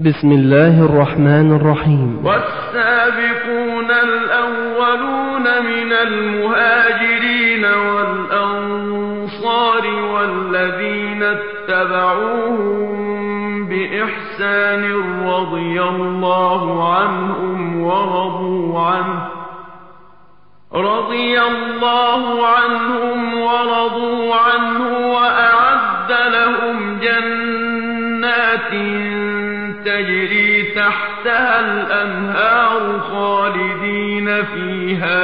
بسم الله الرحمن الرحيم. والسابقون الأولون من المهاجرين والأنصار والذين اتبعوهم بإحسان رضي الله عنهم ورضوا عنه رضي الله عنهم ورضوا عنه وأعد لهم جنات تجري تحتها الأنهار خالدين فيها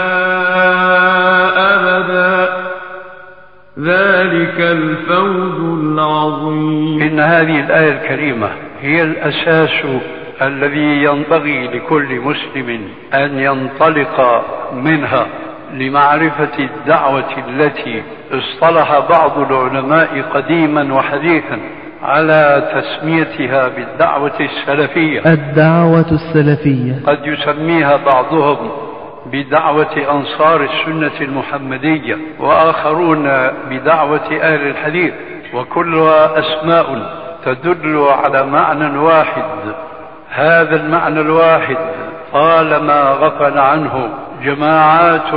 أبدا. ذلك الفوز العظيم. إن هذه الآية الكريمة هي الأساس الذي ينبغي لكل مسلم أن ينطلق منها لمعرفة الدعوة التي اصطلح بعض العلماء قديما وحديثا. على تسميتها بالدعوة السلفية. الدعوة السلفية. قد يسميها بعضهم بدعوة أنصار السنة المحمدية وآخرون بدعوة أهل الحديث وكلها أسماء تدل على معنى واحد. هذا المعنى الواحد طالما غفل عنه جماعات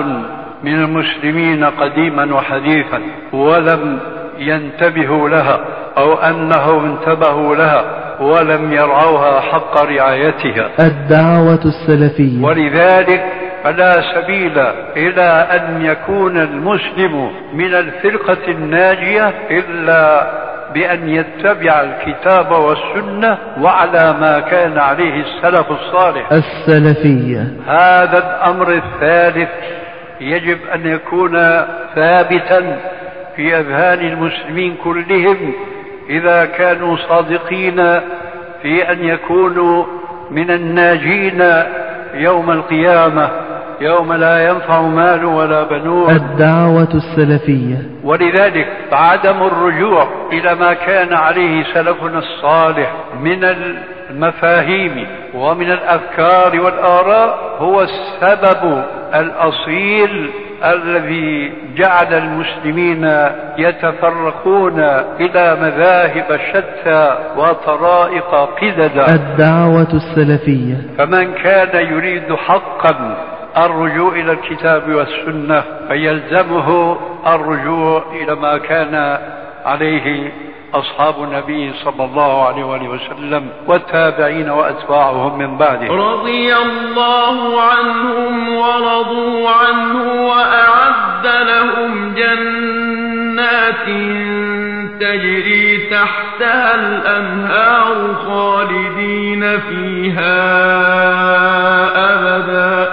من المسلمين قديما وحديثا ولم ينتبهوا لها. أو انهم انتبهوا لها ولم يرعوها حق رعايتها. الدعوة السلفية. ولذلك فلا سبيل إلى أن يكون المسلم من الفرقة الناجية إلا بأن يتبع الكتاب والسنة وعلى ما كان عليه السلف الصالح. السلفية. هذا الأمر الثالث يجب أن يكون ثابتا في أذهان المسلمين كلهم إذا كانوا صادقين في أن يكونوا من الناجين يوم القيامة يوم لا ينفع مال ولا بنون. الدعوة السلفية. ولذلك عدم الرجوع إلى ما كان عليه سلفنا الصالح من المفاهيم ومن الأفكار والآراء هو السبب الأصيل الذي جعل المسلمين يتفرقون إلى مذاهب شتى وطرائق قددا الدعوة السلفية. فمن كان يريد حقا الرجوع إلى الكتاب والسنة فيلزمه الرجوع إلى ما كان عليه أصحاب النبي صلى الله عليه وآله وسلم والتابعين وأتباعهم من بعده. رضي الله عنهم ورضوا عنه وأعد لهم جنات تجري تحتها الأنهار خالدين فيها أبدا.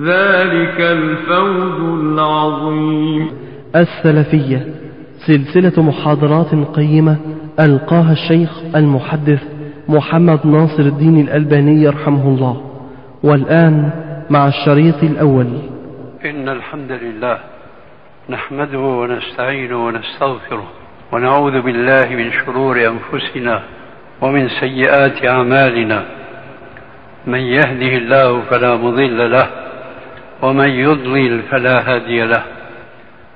ذلك الفوز العظيم. السلفية سلسلة محاضرات قيمة ألقاها الشيخ المحدث محمد ناصر الدين الألباني يرحمه الله. والآن مع الشريط الأول. إن الحمد لله نحمده ونستعينه ونستغفره ونعوذ بالله من شرور أنفسنا ومن سيئات أعمالنا. من يهده الله فلا مضل له ومن يضلل فلا هادي له.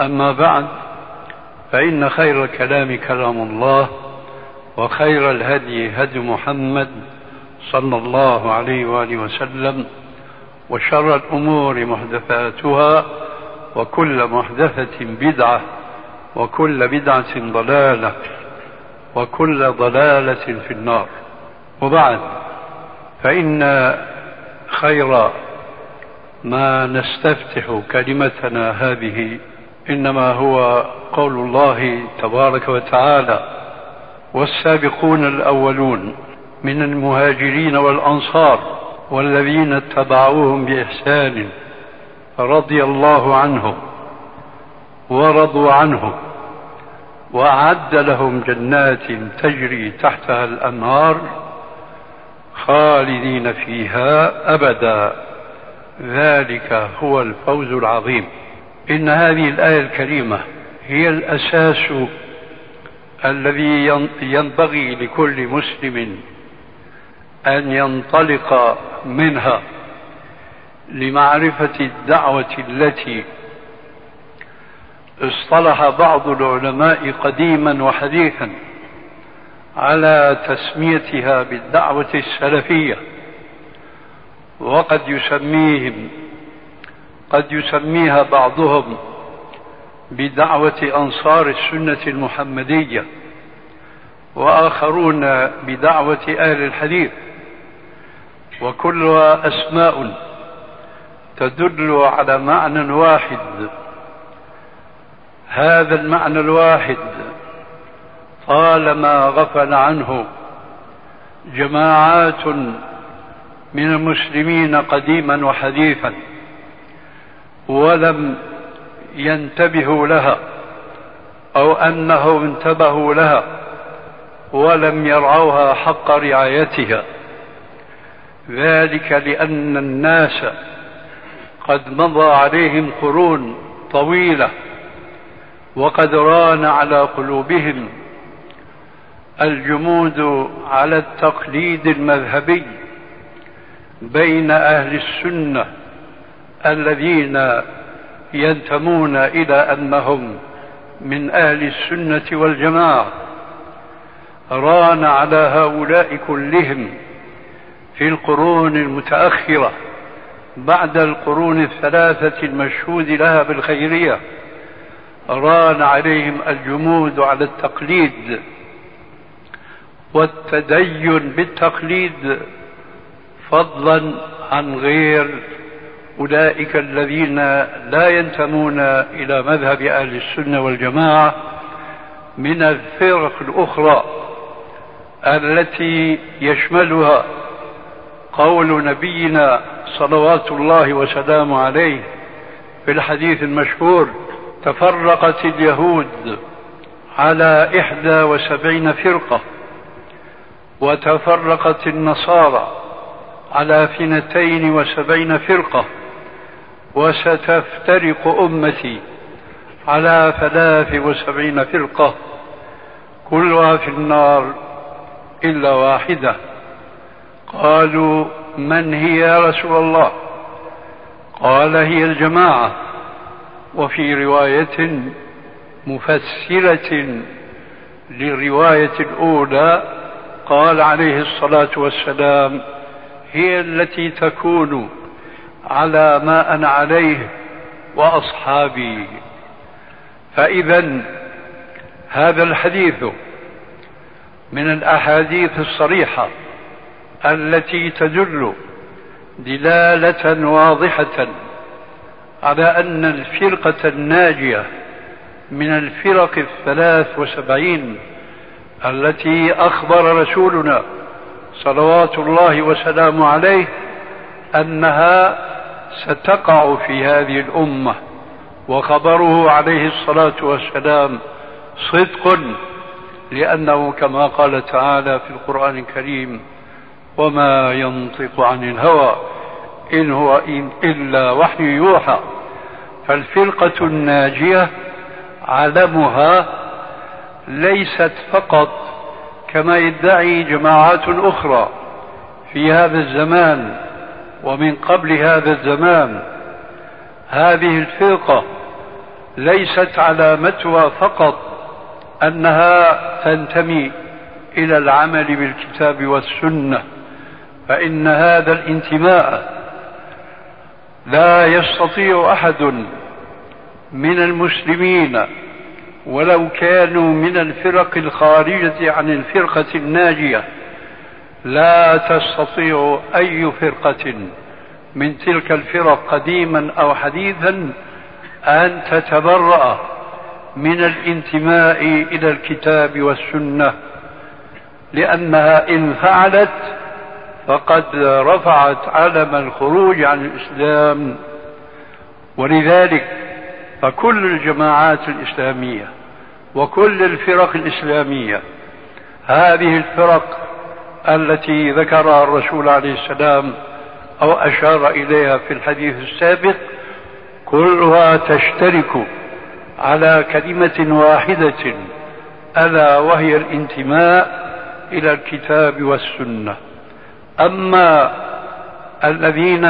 أما بعد فإن خير الكلام كلام الله وخير الهدي هدي محمد صلى الله عليه وآله وسلم وشر الأمور محدثاتها وكل محدثة بدعة وكل بدعة ضلالة وكل ضلالة في النار. وبعد فإن خير ما نستفتح كلمتنا هذه إنما هو قول الله تبارك وتعالى والسابقون الأولون من المهاجرين والأنصار والذين اتبعوهم بإحسان رضي الله عنهم ورضوا عنه وأعد لهم جنات تجري تحتها الأنهار خالدين فيها أبدا. ذلك هو الفوز العظيم. إن هذه الآية الكريمة هي الأساس الذي ينبغي لكل مسلم أن ينطلق منها لمعرفة الدعوة التي اصطلح بعض العلماء قديما وحديثا على تسميتها بالدعوة السلفية وقد يسميهم قد يسميها بعضهم بدعوة أنصار السنة المحمدية وآخرون بدعوة أهل الحديث وكلها أسماء تدل على معنى واحد. هذا المعنى الواحد طالما غفل عنه جماعات من المسلمين قديما وحديثا. ولم ينتبهوا لها أو أنهم انتبهوا لها ولم يرعوها حق رعايتها. ذلك لأن الناس قد مضى عليهم قرون طويلة وقد ران على قلوبهم الجمود على التقليد المذهبي بين أهل السنة الذين ينتمون إلى أنهم من أهل السنة والجماعة ران على هؤلاء كلهم في القرون المتأخرة بعد القرون الثلاثة المشهود لها بالخيرية ران عليهم الجمود على التقليد والتدين بالتقليد فضلا عن غير أولئك الذين لا ينتمون إلى مذهب أهل السنة والجماعة من الفرق الأخرى التي يشملها قول نبينا صلوات الله وسلامه عليه في الحديث المشهور تفرقت اليهود على إحدى وسبعين فرقة وتفرقت النصارى على اثنتين وسبعين فرقة. وستفترق أمتي على ثلاث وسبعين فرقة كلها في النار إلا واحدة. قالوا من هي يا رسول الله؟ قال هي الجماعة. وفي رواية مفسرة للرواية الأولى قال عليه الصلاة والسلام هي التي تكون على ما أنا عليه وأصحابي. فإذا هذا الحديث من الأحاديث الصريحة التي تدل دلالة واضحة على أن الفرقة الناجية من الفرق الثلاث وسبعين التي أخبر رسولنا صلوات الله وسلامه عليه أنها ستقع في هذه الأمة وخبره عليه الصلاة والسلام صدق لأنه كما قال تعالى في القرآن الكريم وما ينطق عن الهوى إن هو إلا وحي يوحى فالفرقة الناجية علمها ليست فقط كما يدعي جماعات أخرى في هذا الزمان ومن قبل هذا الزمان هذه الفرقة ليست علامتها فقط أنها تنتمي إلى العمل بالكتاب والسنة فإن هذا الانتماء لا يستطيع أحد من المسلمين ولو كانوا من الفرق الخارجة عن الفرقة الناجية لا تستطيع أي فرقة من تلك الفرق قديما أو حديثا أن تتبرأ من الانتماء إلى الكتاب والسنة لأنها إن فعلت فقد رفعت علم الخروج عن الإسلام. ولذلك فكل الجماعات الإسلامية وكل الفرق الإسلامية هذه الفرق التي ذكرها الرسول عليه السلام أو أشار إليها في الحديث السابق كلها تشترك على كلمة واحدة ألا وهي الانتماء إلى الكتاب والسنة. أما الذين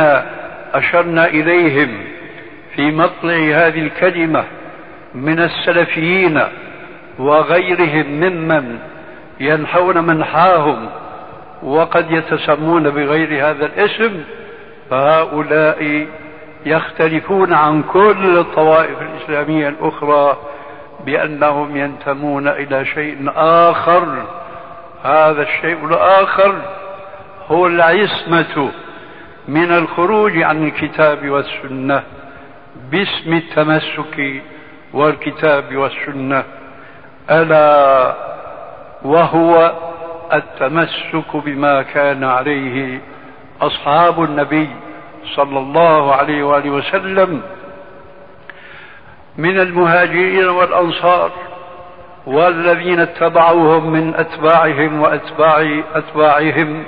أشرنا إليهم في مطلع هذه الكلمة من السلفيين وغيرهم ممن ينحون منحاهم وقد يتسمون بغير هذا الاسم فهؤلاء يختلفون عن كل الطوائف الإسلامية الأخرى بأنهم ينتمون إلى شيء آخر. هذا الشيء الآخر هو العصمة من الخروج عن الكتاب والسنة باسم التمسك والكتاب والسنة. ألا وهو التمسك بما كان عليه أصحاب النبي صلى الله عليه وآله وسلم من المهاجرين والأنصار والذين اتبعوهم من أتباعهم وأتباع أتباعهم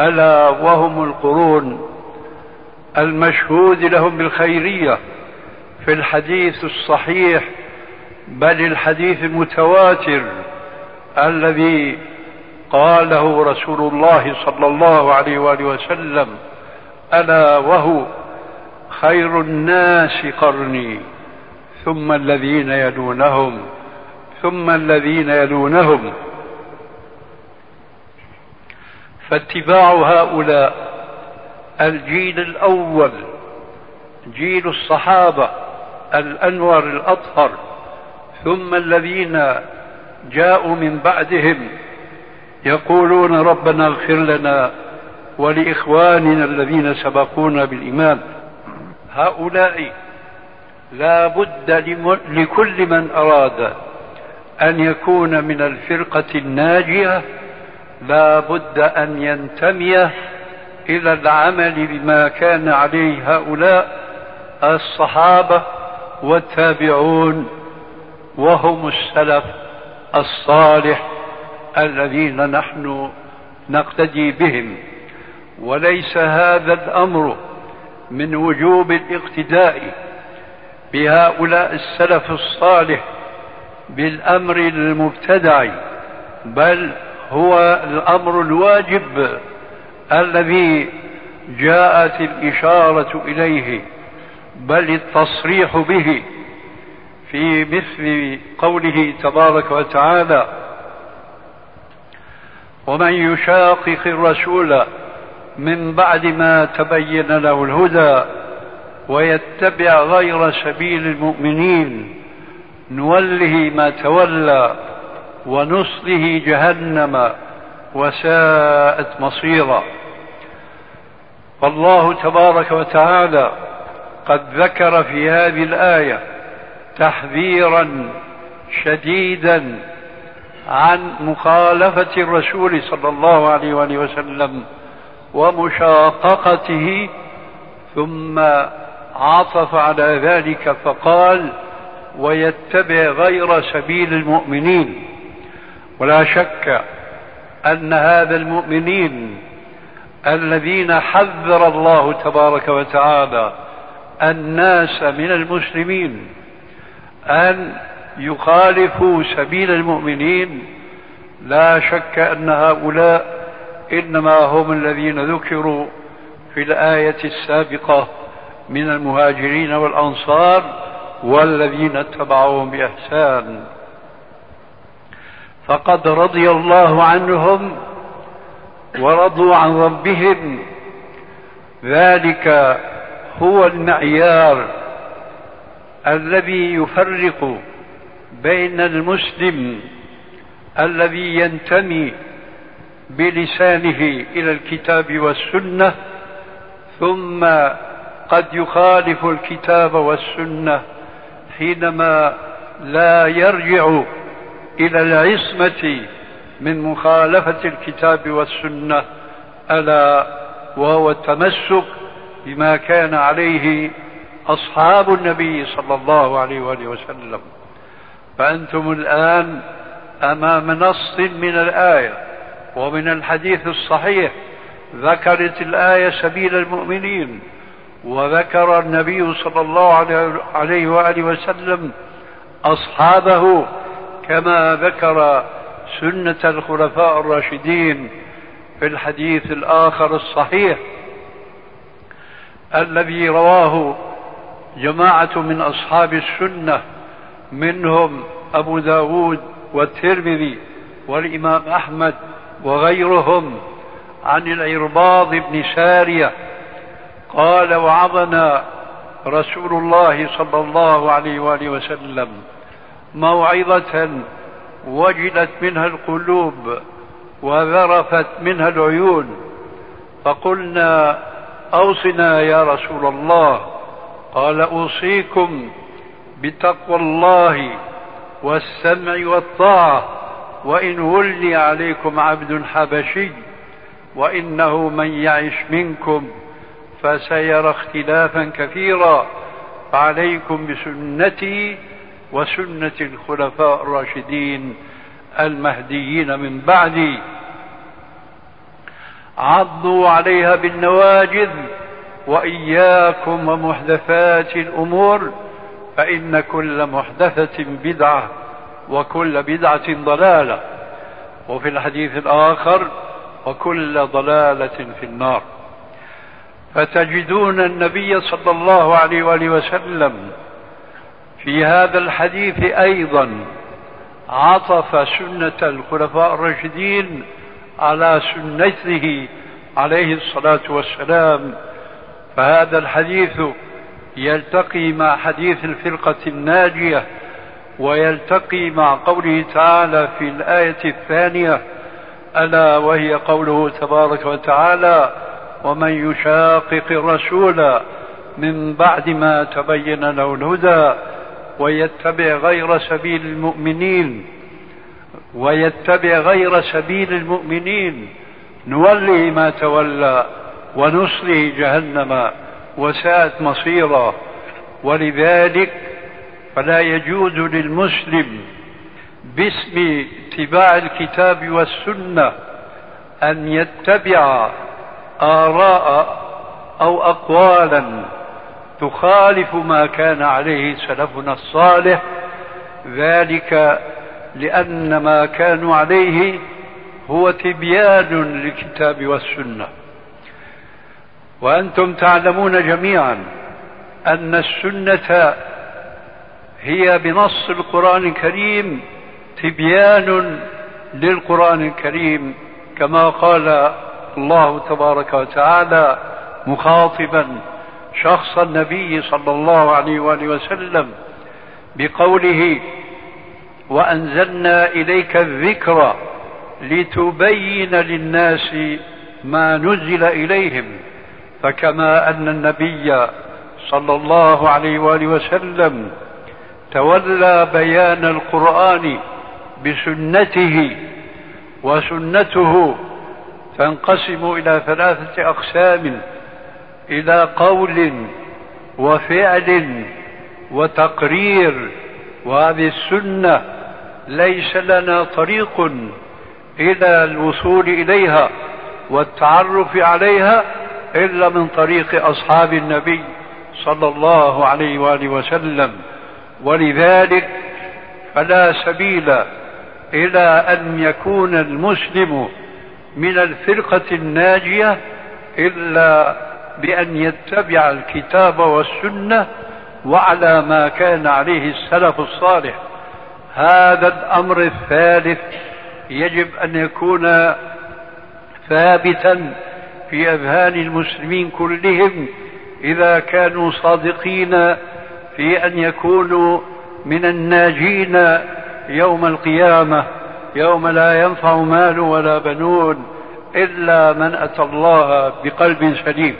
ألا وهم القرون المشهود لهم بالخيرية في الحديث الصحيح بل الحديث المتواتر الذي قاله رسول الله صلى الله عليه وآله وسلم ألا وهو خير الناس قرني ثم الذين يلونهم ثم الذين يلونهم. فاتباع هؤلاء الجيل الأول جيل الصحابة الانور الأطهر ثم الذين جاءوا من بعدهم يقولون ربنا اغفر لنا ولإخواننا الذين سبقونا بالإيمان. هؤلاء لا بد لكل من أراد أن يكون من الفرقة الناجية لا بد أن ينتمي إلى العمل بما كان عليه هؤلاء الصحابة والتابعون وهم السلف الصالح. الذين نحن نقتدي بهم. وليس هذا الأمر من وجوب الاقتداء بهؤلاء السلف الصالح بالأمر المبتدع بل هو الأمر الواجب الذي جاءت الإشارة إليه بل التصريح به في مثل قوله تبارك وتعالى ومن يشاقق الرسول من بعد ما تبين له الهدى ويتبع غير سبيل المؤمنين نوله ما تولى ونصله جهنم وساءت مصيرا. فالله تبارك وتعالى قد ذكر في هذه الآية تحذيرا شديدا عن مخالفة الرسول صلى الله عليه وآله وسلم ومشاققته ثم عطف على ذلك فقال ويتبع غير سبيل المؤمنين ولا شك أن هذا المؤمنين الذين حذر الله تبارك وتعالى الناس من المسلمين أن يخالفوا سبيل المؤمنين. لا شك أن هؤلاء إنما هم الذين ذكروا في الآية السابقة من المهاجرين والأنصار والذين اتبعوهم بإحسان. فقد رضي الله عنهم ورضوا عن ربهم. ذلك هو المعيار الذي يفرق بين المسلم الذي ينتمي بلسانه إلى الكتاب والسنة ثم قد يخالف الكتاب والسنة حينما لا يرجع إلى العصمة من مخالفة الكتاب والسنة ألا وهو التمسك بما كان عليه أصحاب النبي صلى الله عليه وآله وسلم. فأنتم الآن أمام نص من الآية ومن الحديث الصحيح ذكرت الآية سبيل المؤمنين وذكر النبي صلى الله عليه وآله وسلم أصحابه كما ذكر سنة الخلفاء الراشدين في الحديث الآخر الصحيح الذي رواه جماعة من أصحاب السنة منهم أبو داود والترمذي والإمام أحمد وغيرهم عن العرباض بن سارية قال وعظنا رسول الله صلى الله عليه وآله وسلم موعظة وجلت منها القلوب وذرفت منها العيون فقلنا أوصنا يا رسول الله قال أوصيكم بتقوى الله والسمع والطاعة وإن ولي عليكم عبد حبشي وإنه من يعش منكم فسيرى اختلافا كثيرا. فعليكم بسنتي وسنة الخلفاء الراشدين المهديين من بعدي. عضوا عليها بالنواجذ وإياكم ومحدثات الأمور. فإن كل محدثة بدعة وكل بدعة ضلالة وفي الحديث الآخر وكل ضلالة في النار. فتجدون النبي صلى الله عليه وآله وسلم في هذا الحديث أيضا عطف سنة الخلفاء الراشدين على سنته عليه الصلاة والسلام. فهذا الحديث يلتقي مع حديث الفرقة الناجية ويلتقي مع قوله تعالى في الآية الثانية ألا وهي قوله تبارك وتعالى ومن يشاقق الرسول من بعد ما تبين له الهدى ويتبع غير سبيل المؤمنين ويتبع غير سبيل المؤمنين نوله ما تولى ونصله جهنم. وساءت مصيرا. ولذلك فلا يجوز للمسلم باسم اتباع الكتاب والسنة أن يتبع آراء أو أقوالا تخالف ما كان عليه سلفنا الصالح. ذلك لأن ما كانوا عليه هو تبيان للكتاب والسنة. وأنتم تعلمون جميعا أن السنة هي بنص القرآن الكريم تبيان للقرآن الكريم كما قال الله تبارك وتعالى مخاطبا شخص النبي صلى الله عليه وآله وسلم بقوله وأنزلنا إليك الذكر لتبين للناس ما نزل إليهم. فكما أن النبي صلى الله عليه وآله وسلم تولى بيان القرآن بسنته وسنته تنقسم إلى ثلاثة أقسام إلى قول وفعل وتقرير وهذه السنة ليس لنا طريق إلى الوصول إليها والتعرف عليها إلا من طريق أصحاب النبي صلى الله عليه وآله وسلم. ولذلك فلا سبيل إلى أن يكون المسلم من الفرقة الناجية إلا بأن يتبع الكتاب والسنة وعلى ما كان عليه السلف الصالح. هذا الأمر الثالث يجب أن يكون ثابتا في أذهان المسلمين كلهم إذا كانوا صادقين في أن يكونوا من الناجين يوم القيامة يوم لا ينفع مال ولا بنون إلا من أتى الله بقلب سليم.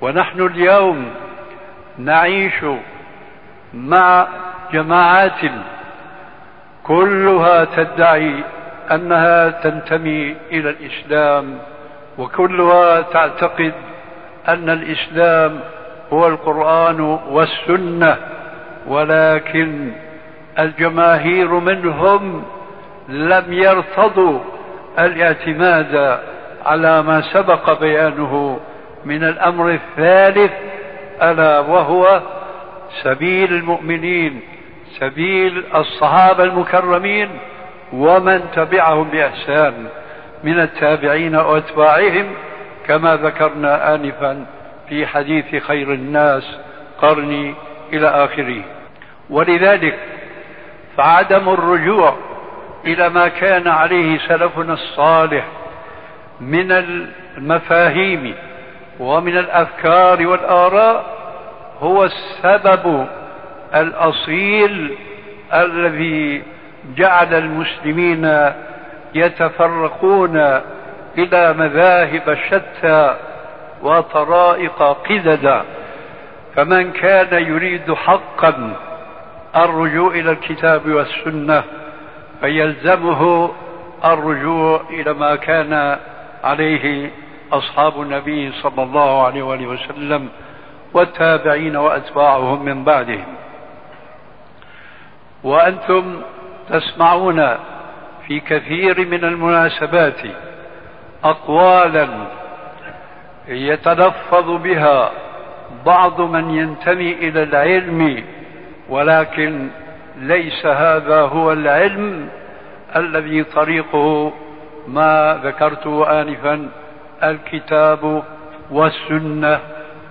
ونحن اليوم نعيش مع جماعات كلها تدعي أنها تنتمي إلى الإسلام وكلها تعتقد أن الإسلام هو القرآن والسنة ولكن الجماهير منهم لم يرتضوا الاعتماد على ما سبق بيانه من الأمر الثالث ألا وهو سبيل المؤمنين سبيل الصحابة المكرمين ومن تبعهم بإحسان. من التابعين وأتباعهم كما ذكرنا انفا في حديث خير الناس قرني إلى آخره. ولذلك فعدم الرجوع إلى ما كان عليه سلفنا الصالح من المفاهيم ومن الأفكار والآراء هو السبب الأصيل الذي جعل المسلمين يتفرقون إلى مذاهب شتى وطرائق قددا فمن كان يريد حقا الرجوع إلى الكتاب والسنة فيلزمه الرجوع إلى ما كان عليه أصحاب النبي صلى الله عليه وآله وسلم والتابعين وأتباعهم من بعدهم. وأنتم تسمعون في كثير من المناسبات اقوالا يتلفظ بها بعض من ينتمي إلى العلم ولكن ليس هذا هو العلم الذي طريقه. ما ذكرته انفا الكتاب والسنة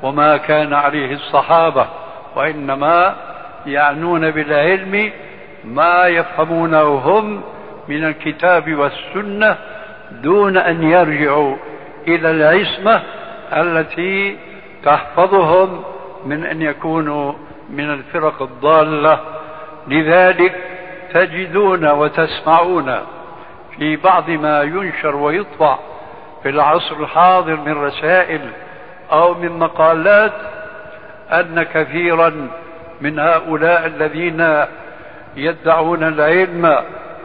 وما كان عليه الصحابة وإنما يعنون بالعلم ما يفهمونه هم من الكتاب والسنة دون أن يرجعوا إلى العصمة التي تحفظهم من أن يكونوا من الفرق الضالة. لذلك تجدون وتسمعون في بعض ما ينشر ويطبع في العصر الحاضر من رسائل أو من مقالات أن كثيرا من هؤلاء الذين يدعون العلم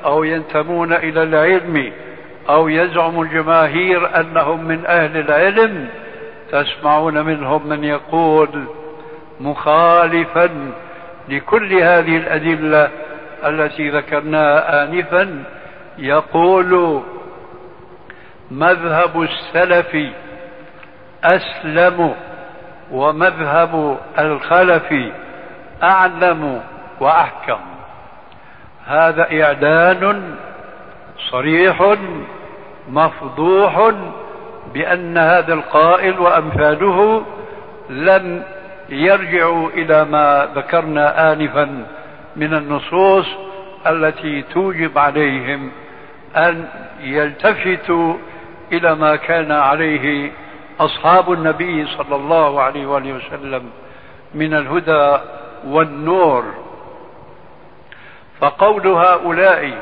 أو ينتمون إلى العلم أو يزعم الجماهير أنهم من أهل العلم تسمعون منهم من يقول مخالفا لكل هذه الأدلة التي ذكرناها انفا يقول مذهب السلف أسلم ومذهب الخلف أعلم وأحكم. هذا إعلان صريح مفضوح بأن هذا القائل وأمثاله لم يرجعوا إلى ما ذكرنا انفا من النصوص التي توجب عليهم أن يلتفتوا إلى ما كان عليه أصحاب النبي صلى الله عليه وآله وسلم من الهدى والنور. فقول هؤلاء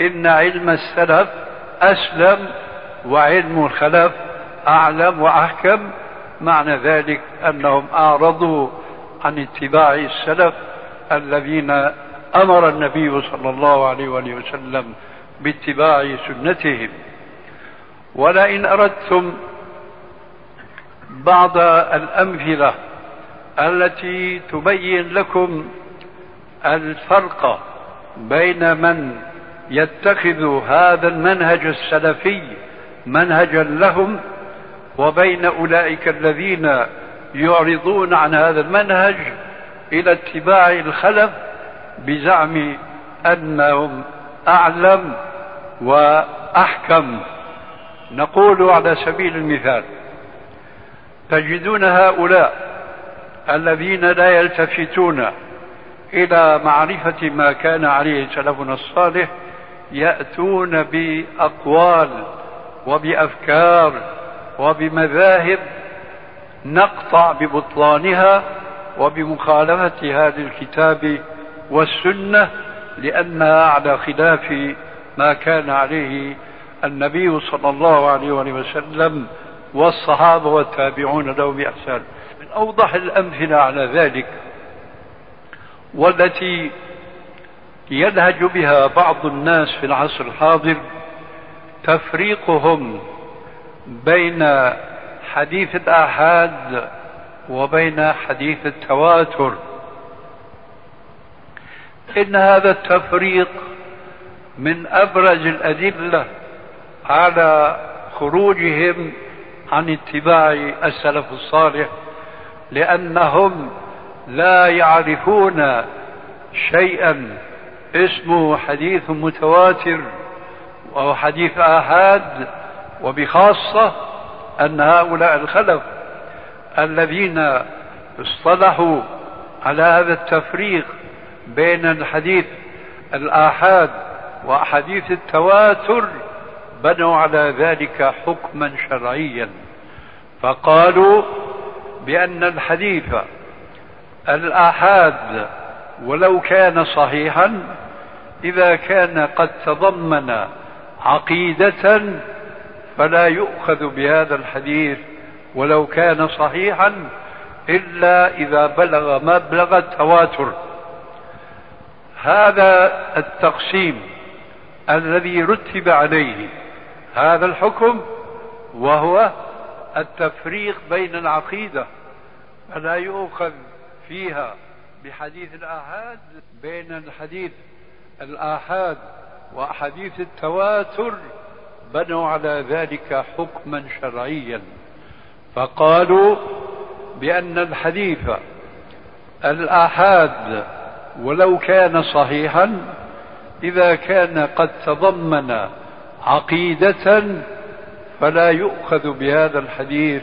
إن علم السلف أسلم وعلم الخلف أعلم وأحكم معنى ذلك أنهم أعرضوا عن اتباع السلف الذين أمر النبي صلى الله عليه وآله وسلم باتباع سنتهم. ولئن أردتم بعض الأمثلة التي تبين لكم الفرق بين من يتخذ هذا المنهج السلفي منهجا لهم وبين أولئك الذين يعرضون عن هذا المنهج إلى اتباع الخلف بزعم أنهم أعلم وأحكم. نقول على سبيل المثال تجدون هؤلاء الذين لا يلتفتون إلى معرفة ما كان عليه سلفنا الصالح يأتون بأقوال وبأفكار وبمذاهب نقطع ببطلانها وبمخالفة هذا الكتاب والسنة لأنها على خلاف ما كان عليه النبي صلى الله عليه وسلم والصحابة والتابعون له بإحسان. من أوضح الأمثلة على ذلك والتي يلهج بها بعض الناس في العصر الحاضر تفريقهم بين حديث الآحاد وبين حديث التواتر. إن هذا التفريق من أبرز الأدلة على خروجهم عن اتباع السلف الصالح لأنهم لا يعرفون شيئا. اسمه حديث متواتر أو حديث آحاد وبخاصة أن هؤلاء الخلف الذين اصطلحوا على هذا التفريق بين الحديث الآحاد وأحاديث التواتر بنوا على ذلك حكما شرعيا. فقالوا بأن الحديث الآحاد ولو كان صحيحا إذا كان قد تضمن عقيدة فلا يؤخذ بهذا الحديث ولو كان صحيحا إلا إذا بلغ مبلغ التواتر. هذا التقسيم الذي رتب عليه هذا الحكم وهو التفريق بين العقيدة فلا يؤخذ فيها بحديث الآحاد بين الحديث الآحاد وأحاديث التواتر بنوا على ذلك حكما شرعيا. فقالوا بأن الحديث الآحاد ولو كان صحيحا إذا كان قد تضمن عقيدة فلا يؤخذ بهذا الحديث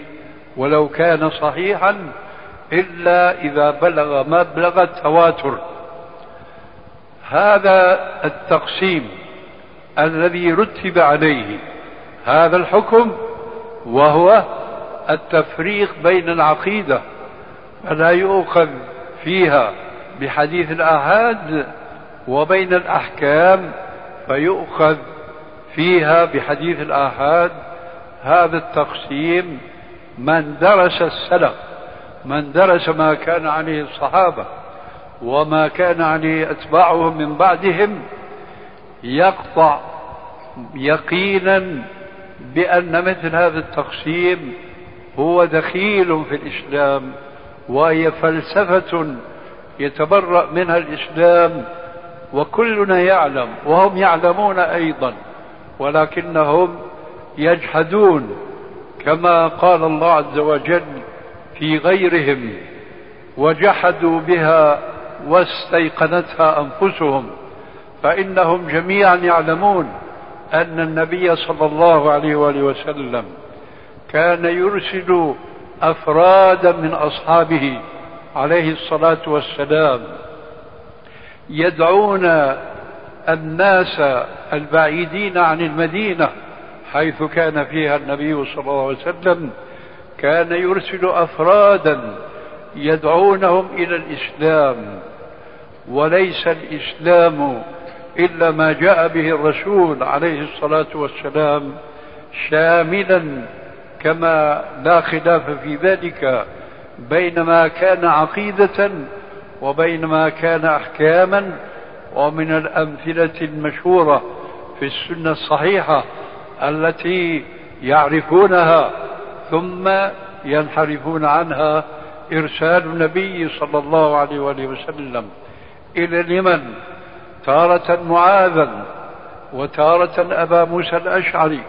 ولو كان صحيحا إلا إذا بلغ مبلغ التواتر. هذا التقسيم الذي رتب عليه هذا الحكم وهو التفريق بين العقيدة فلا يؤخذ فيها بحديث الآحاد وبين الأحكام فيؤخذ فيها بحديث الآحاد. هذا التقسيم من درس السلف. من درس ما كان عليه الصحابة وما كان عليه أتباعهم من بعدهم يقطع يقينا بأن مثل هذا التقسيم هو دخيل في الإسلام وهي فلسفة يتبرأ منها الإسلام وكلنا يعلم وهم يعلمون أيضا ولكنهم يجحدون كما قال الله عز وجل في غيرهم وجحدوا بها واستيقنتها أنفسهم فإنهم جميعا يعلمون أن النبي صلى الله عليه وآله وسلم كان يرسل أفرادا من أصحابه عليه الصلاة والسلام يدعون الناس البعيدين عن المدينة حيث كان فيها النبي صلى الله عليه وسلم كان يرسل أفرادا يدعونهم إلى الإسلام وليس الإسلام إلا ما جاء به الرسول عليه الصلاة والسلام شاملا كما لا خلاف في ذلك بين ما كان عقيدة وبين ما كان احكاما ومن الأمثلة المشهورة في السنة الصحيحة التي يعرفونها ثم ينحرفون عنها إرسال النبي صلى الله عليه وآله وسلم. إلى اليمن تارة معاذا وتارة أبا موسى الأشعري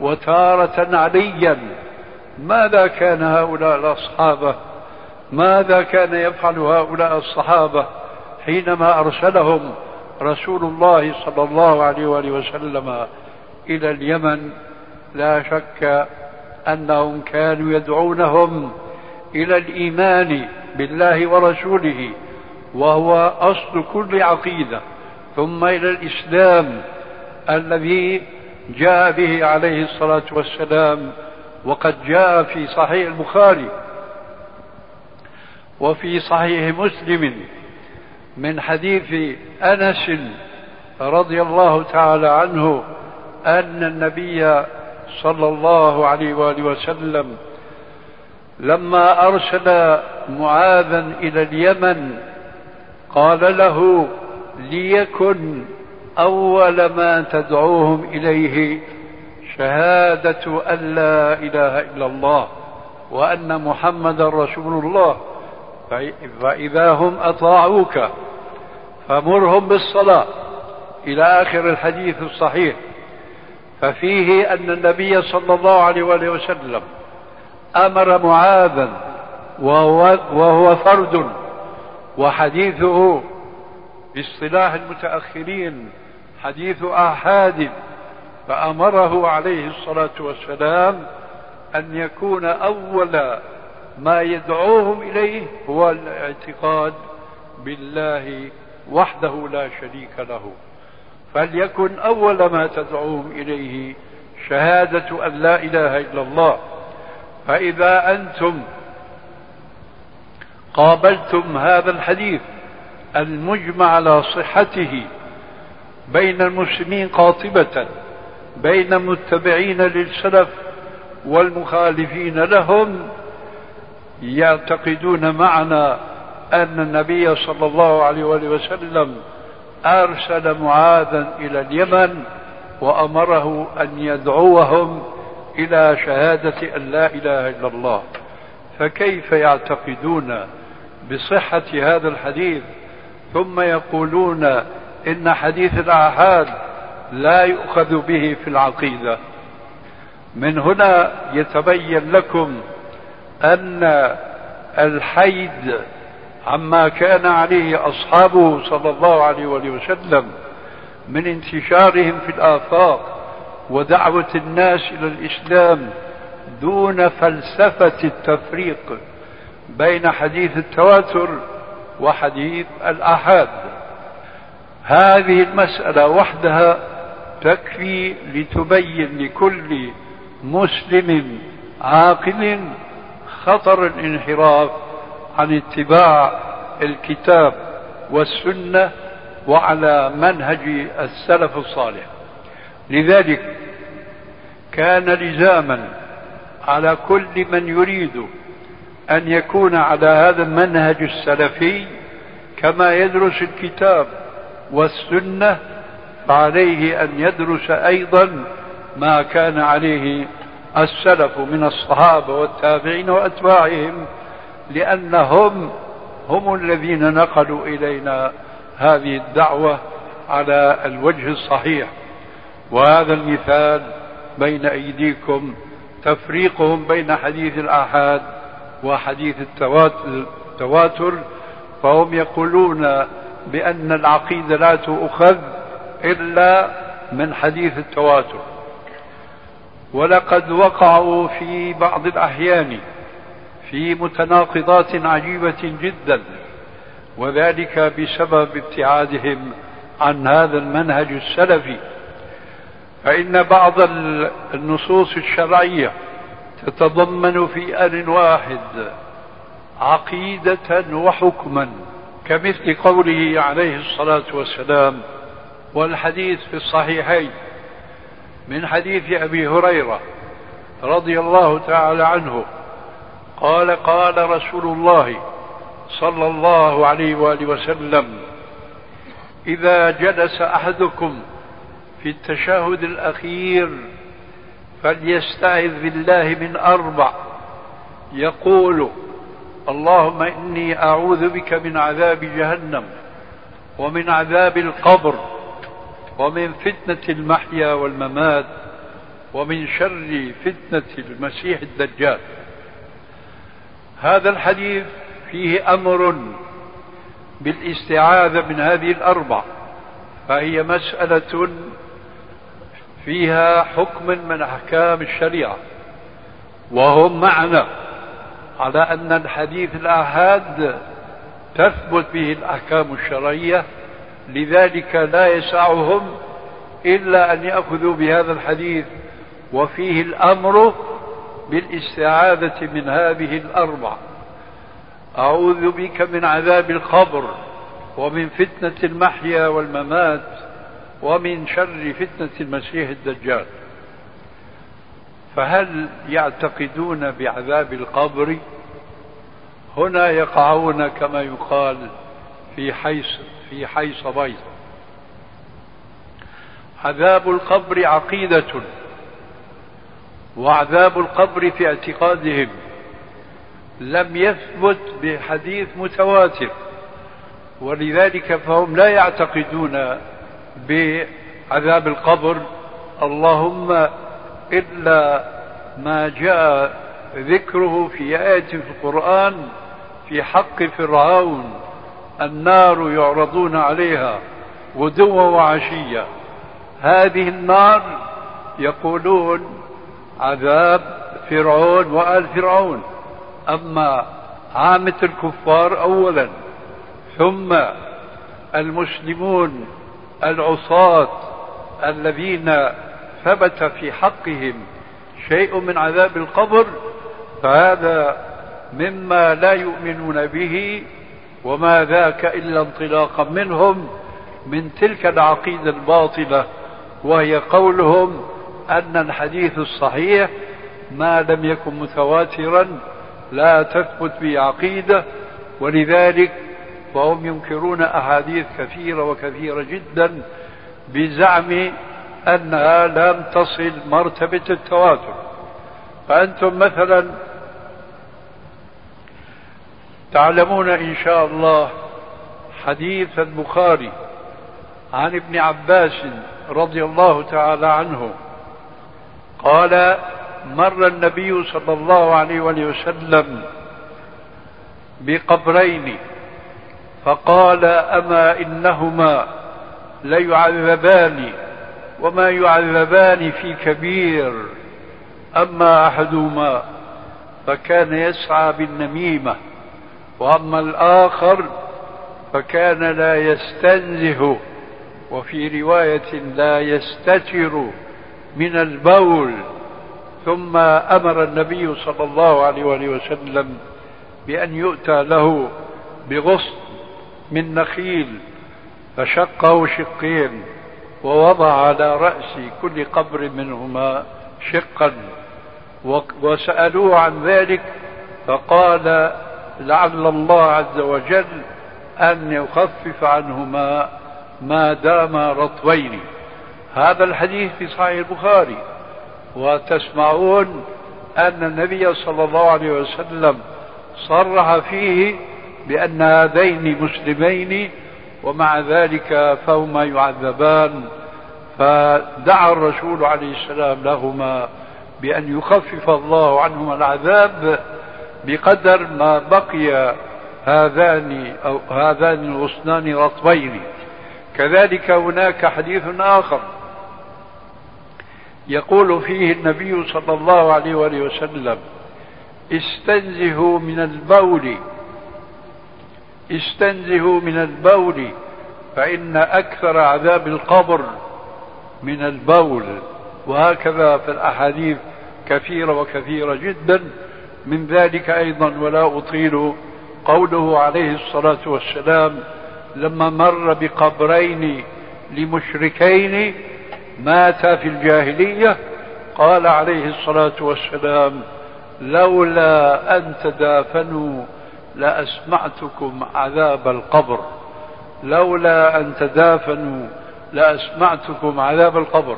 وتارة عليا. ماذا كان هؤلاء الأصحابة؟ ماذا كان يفعل هؤلاء الصحابة حينما أرسلهم رسول الله صلى الله عليه وآله وسلم إلى اليمن؟ لا شك أنهم كانوا يدعونهم إلى الإيمان بالله ورسوله وهو أصل كل عقيدة. ثم إلى الإسلام الذي جاء به عليه الصلاة والسلام وقد جاء في صحيح البخاري وفي صحيح مسلم من حديث أنس رضي الله تعالى عنه أن النبي صلى الله عليه وآله وسلم لما ارسل معاذا إلى اليمن قال له ليكن أول ما تدعوهم إليه شهادة أن لا إله إلا الله وأن محمدا رسول الله فإذا هم أطاعوك فمرهم بالصلاة. إلى آخر الحديث الصحيح ففيه أن النبي صلى الله عليه وآله وسلم أمر معاذا وهو, وهو فرد وحديثه باصطلاح المتأخرين حديث آحاد فأمره عليه الصلاة والسلام أن يكون أول ما يدعوهم إليه هو الاعتقاد بالله وحده لا شريك له. فليكن أول ما تدعوهم إليه شهادة أن لا إله إلا الله. فإذا أنتم قابلتم هذا الحديث المجمع على صحته بين المسلمين قاطبة بين متبعين للسلف والمخالفين لهم يعتقدون معنا أن النبي صلى الله عليه وسلم أرسل معاذا إلى اليمن وأمره أن يدعوهم إلى شهادة أن لا إله إلا الله. فكيف يعتقدون بصحة هذا الحديث؟ ثم يقولون إن حديث الآحاد لا يؤخذ به في العقيدة. من هنا يتبين لكم أن الحيد عما كان عليه أصحابه صلى الله عليه وسلم من انتشارهم في الآفاق ودعوة الناس إلى الإسلام دون فلسفة التفريق بين حديث التواتر وحديث الآحاد. هذه المسألة وحدها تكفي لتبين لكل مسلم عاقل خطر الانحراف عن اتباع الكتاب والسنة وعلى منهج السلف الصالح. لذلك كان لزاما على كل من يريد أن يكون على هذا المنهج السلفي كما يدرس الكتاب والسنة فعليه أن يدرس أيضا ما كان عليه السلف من الصحابة والتابعين وأتباعهم لأنهم هم الذين نقلوا إلينا هذه الدعوة على الوجه الصحيح. وهذا المثال بين أيديكم تفريقهم بين حديث الآحاد وحديث التواتر فهم يقولون بأن العقيدة لا تؤخذ إلا من حديث التواتر. ولقد وقعوا في بعض الأحيان في متناقضات عجيبة جدا وذلك بسبب ابتعادهم عن هذا المنهج السلفي. فإن بعض النصوص الشرعية تتضمن في آن واحد عقيدة وحكما كمثل قوله عليه الصلاة والسلام والحديث في الصحيحين من حديث أبي هريرة رضي الله تعالى عنه قال قال رسول الله صلى الله عليه وآله وسلم إذا جلس أحدكم في التشهد الأخير فليستعذ بالله من أربع. يقول اللهم إني أعوذ بك من عذاب جهنم ومن عذاب القبر ومن فتنة المحيا والممات ومن شر فتنة المسيح الدجال. هذا الحديث فيه أمر بالاستعاذة من هذه الأربع فهي مسألة فيها حكم من أحكام الشريعة وهم معنا على أن الحديث الأحاد تثبت به الأحكام الشرعية لذلك لا يسعهم إلا أن يأخذوا بهذا الحديث وفيه الأمر بالاستعاذة من هذه الأربع. أعوذ بك من عذاب القبر ومن فتنة المحيا والممات ومن شر فتنة المسيح الدجال. فهل يعتقدون بعذاب القبر؟ هنا يقعون كما يقال في حيث في حيث بيض. عذاب القبر عقيدة. وعذاب القبر في اعتقادهم لم يثبت بحديث متواتر. ولذلك فهم لا يعتقدون بعذاب القبر. اللهم إلا ما جاء ذكره في آية في القرآن في حق فرعون النار يعرضون عليها غدوا وعشيا. هذه النار يقولون عذاب فرعون وآل فرعون. أما عامة الكفار أولا ثم المسلمون العصاة الذين ثبت في حقهم شيء من عذاب القبر فهذا مما لا يؤمنون به وما ذاك إلا انطلاقا منهم من تلك العقيدة الباطلة وهي قولهم أن الحديث الصحيح ما لم يكن متواترا لا تثبت به عقيدة. ولذلك فهم ينكرون أحاديث كثيرة وكثيرة جدا بزعم أنها لم تصل مرتبة التواتر. فأنتم مثلا تعلمون إن شاء الله حديث البخاري عن ابن عباس رضي الله تعالى عنه. قال مر النبي صلى الله عليه وسلم بقبرين فقال أما إنهما ليعذبان وما يعذبان في كبير أما أحدهما فكان يسعى بالنميمة وأما الآخر فكان لا يستنزه وفي رواية لا يستتر. من البول. ثم أمر النبي صلى الله عليه وسلم بأن يؤتى له بغصن من نخيل فشقه شقين ووضع على رأس كل قبر منهما شقا. وسألوه عن ذلك فقال لعل الله عز وجل أن يخفف عنهما ما دام رطبين. هذا الحديث في صحيح البخاري وتسمعون أن النبي صلى الله عليه وسلم صرح فيه بأن هذين مسلمين ومع ذلك فهما يعذبان فدعا الرسول عليه السلام لهما بأن يخفف الله عنهما العذاب بقدر ما بقي هذان أو هذان الغصنان رطبين. كذلك هناك حديث آخر يقول فيه النبي صلى الله عليه وآله وسلم استنزهوا من البول استنزهوا من البول فإن أكثر عذاب القبر من البول. وهكذا في الأحاديث كثيرة وكثيرة جدا. من ذلك أيضا ولا أطيل قوله عليه الصلاة والسلام لما مر بقبرين لمشركين ماتا في الجاهلية قال عليه الصلاة والسلام لولا أن تدافنوا لأسمعتكم عذاب القبر. لولا أن تدافنوا لأسمعتكم عذاب القبر.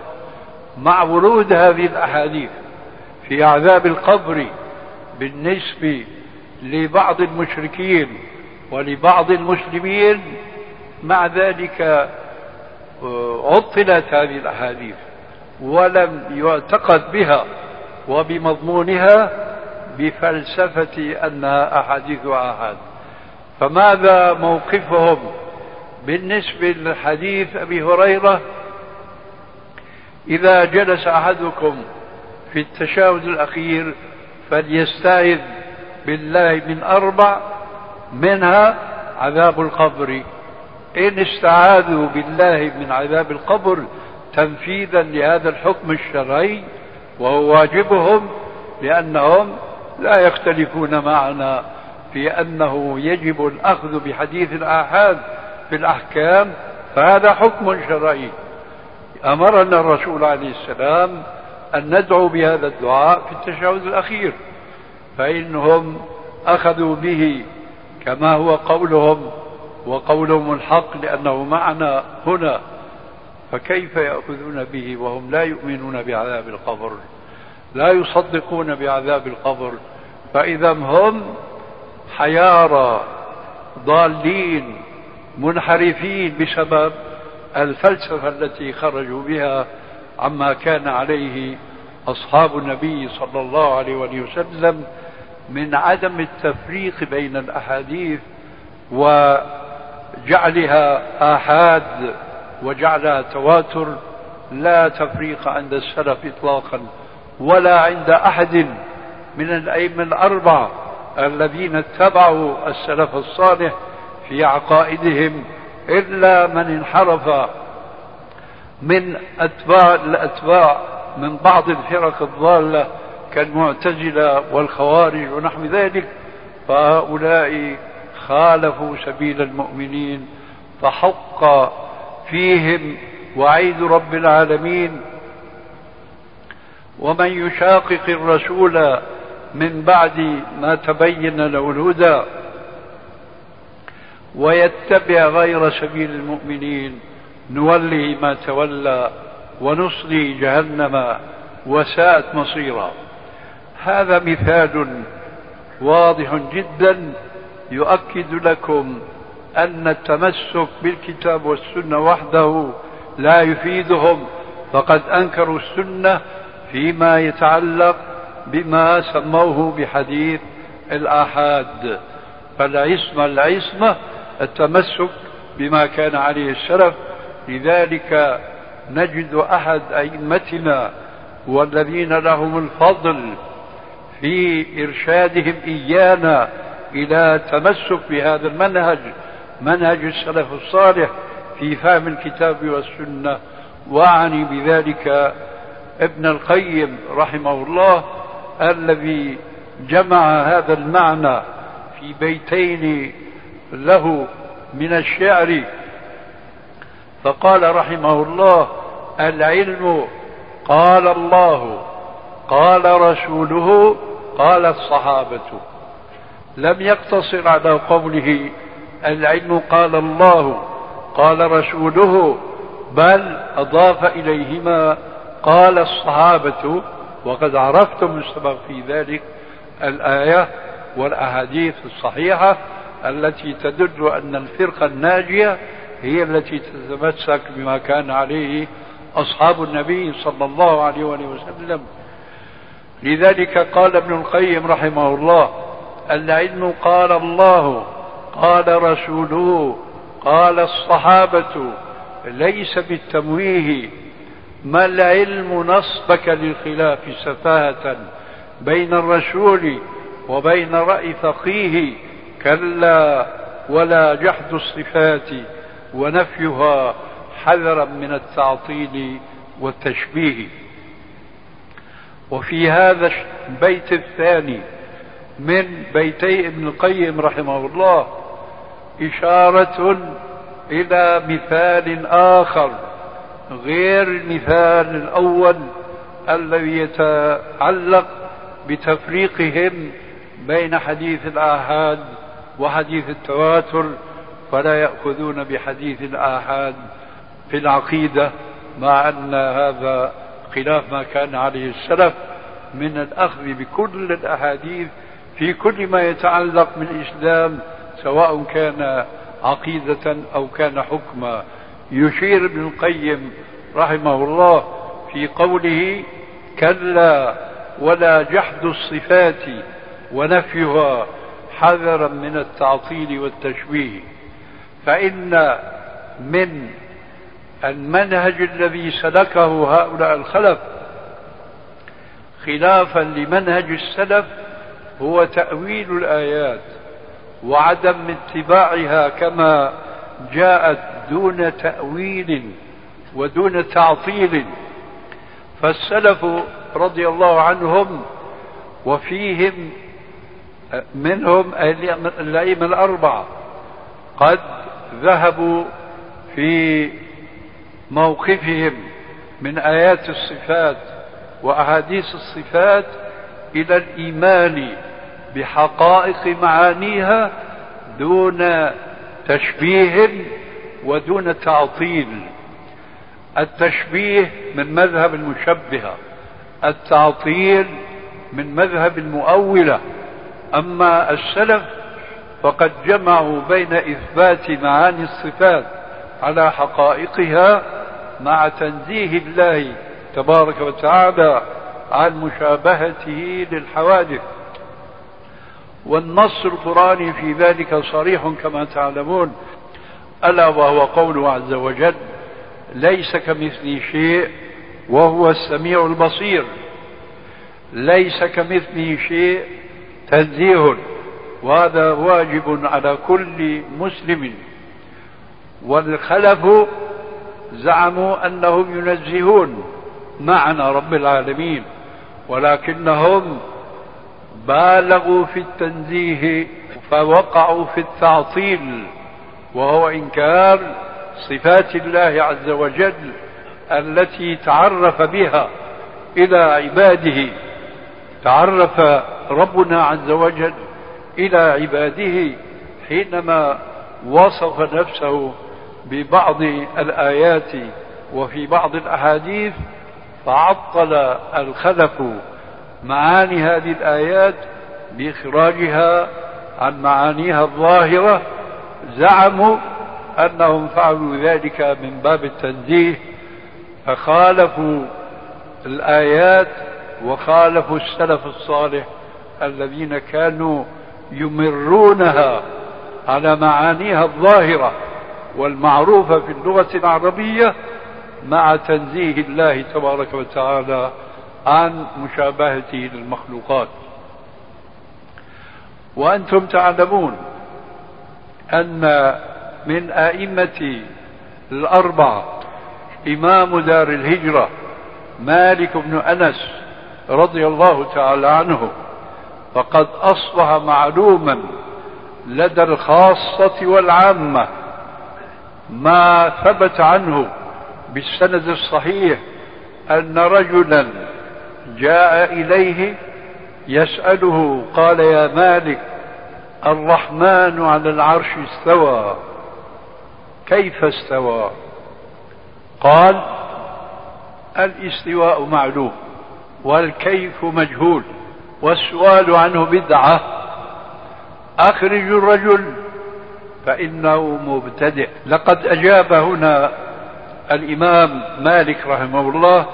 مع ورود هذه الأحاديث في عذاب القبر بالنسبة لبعض المشركين ولبعض المسلمين مع ذلك عطلت هذه الأحاديث ولم يعتقد بها وبمضمونها بفلسفة أنها أحاديث آحاد فماذا موقفهم بالنسبة لحديث أبي هريرة؟ إذا جلس أحدكم في التشهد الأخير فليستعذ بالله من أربع منها عذاب القبر. إن استعاذوا بالله من عذاب القبر تنفيذا لهذا الحكم الشرعي وهو واجبهم لأنهم لا يختلفون معنا في أنه يجب الأخذ بحديث الآحاد في الأحكام فهذا حكم شرعي. أمرنا الرسول عليه السلام أن ندعو بهذا الدعاء في التشهد الأخير فإنهم أخذوا به كما هو قولهم وقولهم الحق لأنه معنا هنا فكيف يأخذون به وهم لا يؤمنون بعذاب القبر؟ لا يصدقون بعذاب القبر. فإذا هم حيارى ضالين منحرفين بسبب الفلسفة التي خرجوا بها عما كان عليه أصحاب النبي صلى الله عليه وسلم من عدم التفريق بين الأحاديث وجعلها آحاد وجعلها تواتر لا تفريق عند السلف إطلاقا ولا عند أحد من الأئمة الأربعة الذين اتبعوا السلف الصالح في عقائدهم إلا من انحرف من أتباع الأتباع من بعض الفرق الضالة كالمعتزلة والخوارج ونحو ذلك فهؤلاء خالفوا سبيل المؤمنين فحق فيهم وعيد رب العالمين. ومن يشاقق الرسول من بعد ما تبين له الهدى ويتبع غير سبيل المؤمنين نوله ما تولى ونصلي جهنم وساءت مصيرا. هذا مثال واضح جدا يؤكد لكم أن التمسك بالكتاب والسنة وحده لا يفيدهم فقد أنكروا السنة فيما يتعلق بما سموه بحديث الآحاد. فالعصمة العصمة التمسك بما كان عليه السلف لذلك نجد أحد أئمتنا والذين لهم الفضل في إرشادهم إيانا إلى تمسك بهذا المنهج منهج السلف الصالح في فهم الكتاب والسنة. وأعني بذلك ابن القيم رحمه الله الذي جمع هذا المعنى في بيتين له من الشعر. فقال رحمه الله العلم قال الله قال رسوله قال الصحابة. لم يقتصر على قوله العلم قال الله قال رسوله بل أضاف إليهما قال الصحابة وقد عرفتم السبب في ذلك الآية والأحاديث الصحيحة التي تدل أن الفرقة الناجية هي التي تتمسك بما كان عليه أصحاب النبي صلى الله عليه وسلم. لذلك قال ابن القيم رحمه الله العلم قال الله قال رسوله قال الصحابة ليس بالتمويه. ما العلم نصبك للخلاف سفاهة بين الرسول وبين رأي فقيه؟ كلا ولا جحد الصفات ونفيها حذرا من التعطيل والتشبيه. وفي هذا البيت الثاني من بيتي ابن القيم رحمه الله إشارة إلى مثال آخر غير المثال الأول الذي يتعلق بتفريقهم بين حديث الآحاد وحديث التواتر فلا يأخذون بحديث الآحاد في العقيدة مع أن هذا خلاف ما كان عليه السلف من الأخذ بكل الأحاديث في كل ما يتعلق بالإسلام سواء كان عقيدة أو كان حكما. يشير ابن القيم رحمه الله في قوله كلا ولا جحد الصفات ونفيها حذرا من التعطيل والتشبيه فإن من المنهج الذي سلكه هؤلاء الخلف خلافا لمنهج السلف هو تأويل الآيات وعدم اتباعها كما جاءت دون تأويل ودون تعطيل. فالسلف رضي الله عنهم وفيهم منهم الأئمة الأربعة قد ذهبوا في موقفهم من آيات الصفات وأحاديث الصفات إلى الإيمان بحقائق معانيها دون تشبيه ودون تعطيل. التشبيه من مذهب المشبهة التعطيل من مذهب المؤولة. أما السلف فقد جمعوا بين إثبات معاني الصفات على حقائقها مع تنزيه الله تبارك وتعالى عن مشابهته للحوادث. والنص القرآني في ذلك صريح كما تعلمون ألا وهو قوله عز وجل ليس كمثله شيء وهو السميع البصير. ليس كمثله شيء تنزيه وهذا واجب على كل مسلم. والخلف زعموا أنهم ينزهون معنى رب العالمين ولكنهم بالغوا في التنزيه فوقعوا في التعطيل وهو إنكار صفات الله عز وجل التي تعرف بها إلى عباده. تعرف ربنا عز وجل إلى عباده حينما وصف نفسه ببعض الآيات وفي بعض الأحاديث فعطل الخلف معاني هذه الآيات بإخراجها عن معانيها الظاهرة زعموا أنهم فعلوا ذلك من باب التنزيه فخالفوا الآيات وخالفوا السلف الصالح الذين كانوا يمرونها على معانيها الظاهرة والمعروفة في اللغة العربية مع تنزيه الله تبارك وتعالى عن مشابهته للمخلوقات. وأنتم تعلمون أن من أئمة الأربعة إمام دار الهجرة مالك بن أنس رضي الله تعالى عنه فقد أصبح معلوما لدى الخاصة والعامة ما ثبت عنه بالسند الصحيح أن رجلا جاء إليه يسأله قال يا مالك الرحمن على العرش استوى كيف استوى؟ قال الاستواء معلوم والكيف مجهول والسؤال عنه بدعة. أخرج الرجل فإنه مبتدئ. لقد أجاب هنا الإمام مالك رحمه الله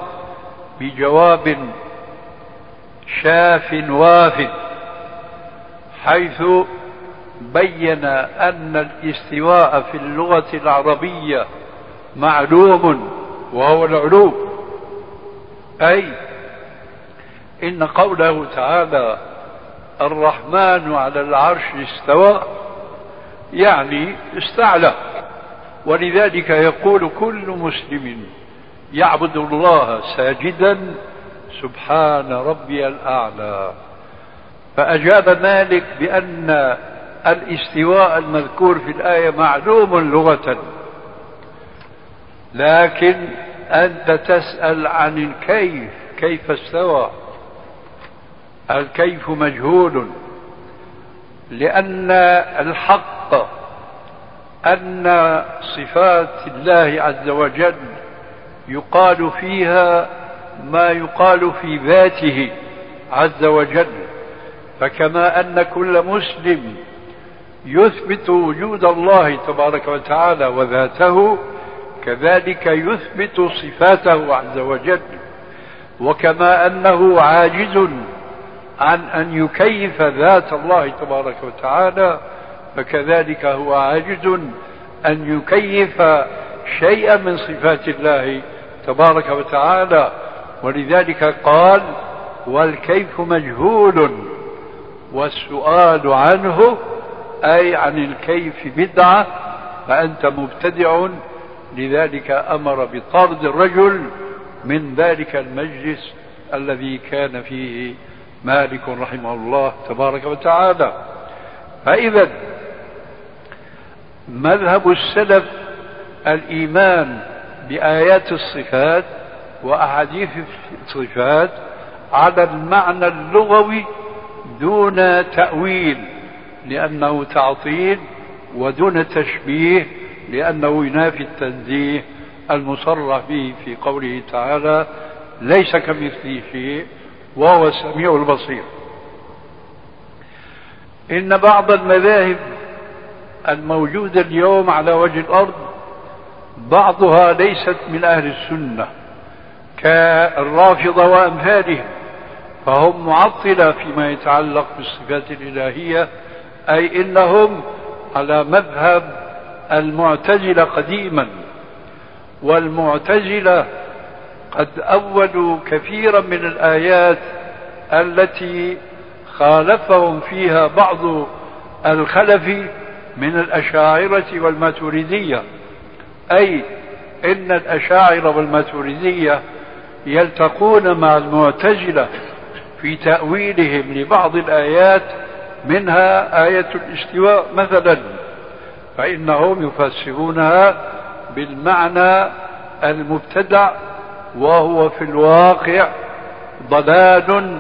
بجواب شاف واف حيث بين أن الاستواء في اللغة العربية معلوم وهو العلو أي إن قوله تعالى الرحمن على العرش استوى يعني استعلى. ولذلك يقول كل مسلم يعبد الله ساجدا سبحان ربي الأعلى. فأجاب مالك بأن الاستواء المذكور في الآية معلوم لغة. لكن أنت تسأل عن الكيف كيف استوى؟ الكيف مجهول. لأن الحق أن صفات الله عز وجل يقال فيها ما يقال في ذاته عز وجل فكما أن كل مسلم يثبت وجود الله تبارك وتعالى وذاته كذلك يثبت صفاته عز وجل وكما أنه عاجز عن أن يكيف ذات الله تبارك وتعالى فكذلك هو عاجز أن يكيف شيئا من صفات الله تبارك وتعالى ولذلك قال والكيف مجهول والسؤال عنه أي عن الكيف بدعة فأنت مبتدع. لذلك أمر بطرد الرجل من ذلك المجلس الذي كان فيه مالك رحمه الله تبارك وتعالى. فإذا مذهب السلف الإيمان بآيات الصفات وأحاديث الصفات على المعنى اللغوي دون تأويل لأنه تعطيل ودون تشبيه لأنه ينافي التنزيه المصرح به في قوله تعالى ليس كمثله شيء وهو السميع البصير إن بعض المذاهب الموجودة اليوم على وجه الأرض بعضها ليست من أهل السنة. كالرافضة وأمثالهم فهم معطلة فيما يتعلق بالصفات الإلهية أي إنهم على مذهب المعتزلة قديما والمعتزلة قد أولوا كثيرا من الآيات التي خالفهم فيها بعض الخلف من الأشاعرة والماتريدية أي إن الأشاعرة والماتريدية يلتقون مع المعتزلة في تأويلهم لبعض الآيات منها آية الاستواء مثلا فإنهم يفسرونها بالمعنى المبتدع وهو في الواقع ضلال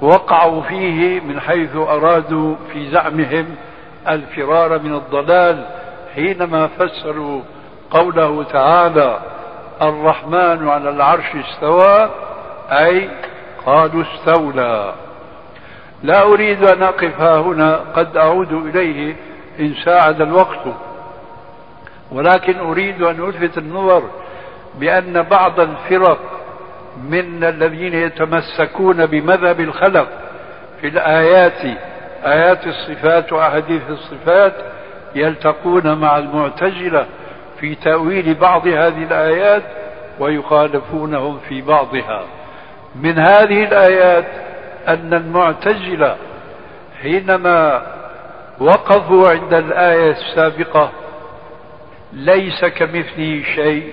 وقعوا فيه من حيث أرادوا في زعمهم الفرار من الضلال حينما فسروا قوله تعالى الرحمن على العرش استوى أي قالوا استولى. لا أريد أن أقف هنا قد أعود إليه إن ساعد الوقت. ولكن أريد أن ألفت النظر بأن بعض الفرق من الذين يتمسكون بمذهب الخلق في الآيات آيات الصفات وأحاديث الصفات يلتقون مع المعتزلة. في تأويل بعض هذه الآيات ويخالفونهم في بعضها. من هذه الآيات أن المعتزلة حينما وقفوا عند الآية السابقة ليس كمثله شيء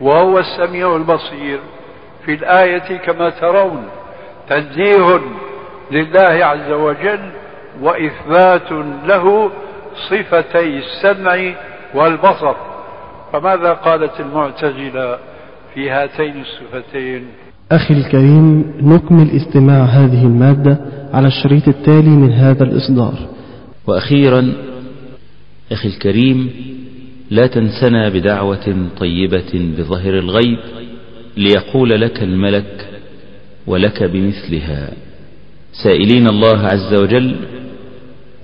وهو السميع البصير. في الآية كما ترون تنزيه لله عز وجل وإثبات له صفتي السمع والبصر. فماذا قالت المعتزلة في هاتين الصفتين؟ أخي الكريم نكمل استماع هذه المادة على الشريط التالي من هذا الإصدار. وأخيرا أخي الكريم لا تنسنا بدعوة طيبة بظهر الغيب ليقول لك الملك ولك بمثلها. سائلين الله عز وجل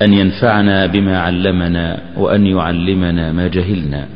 أن ينفعنا بما علمنا وأن يعلمنا ما جهلنا.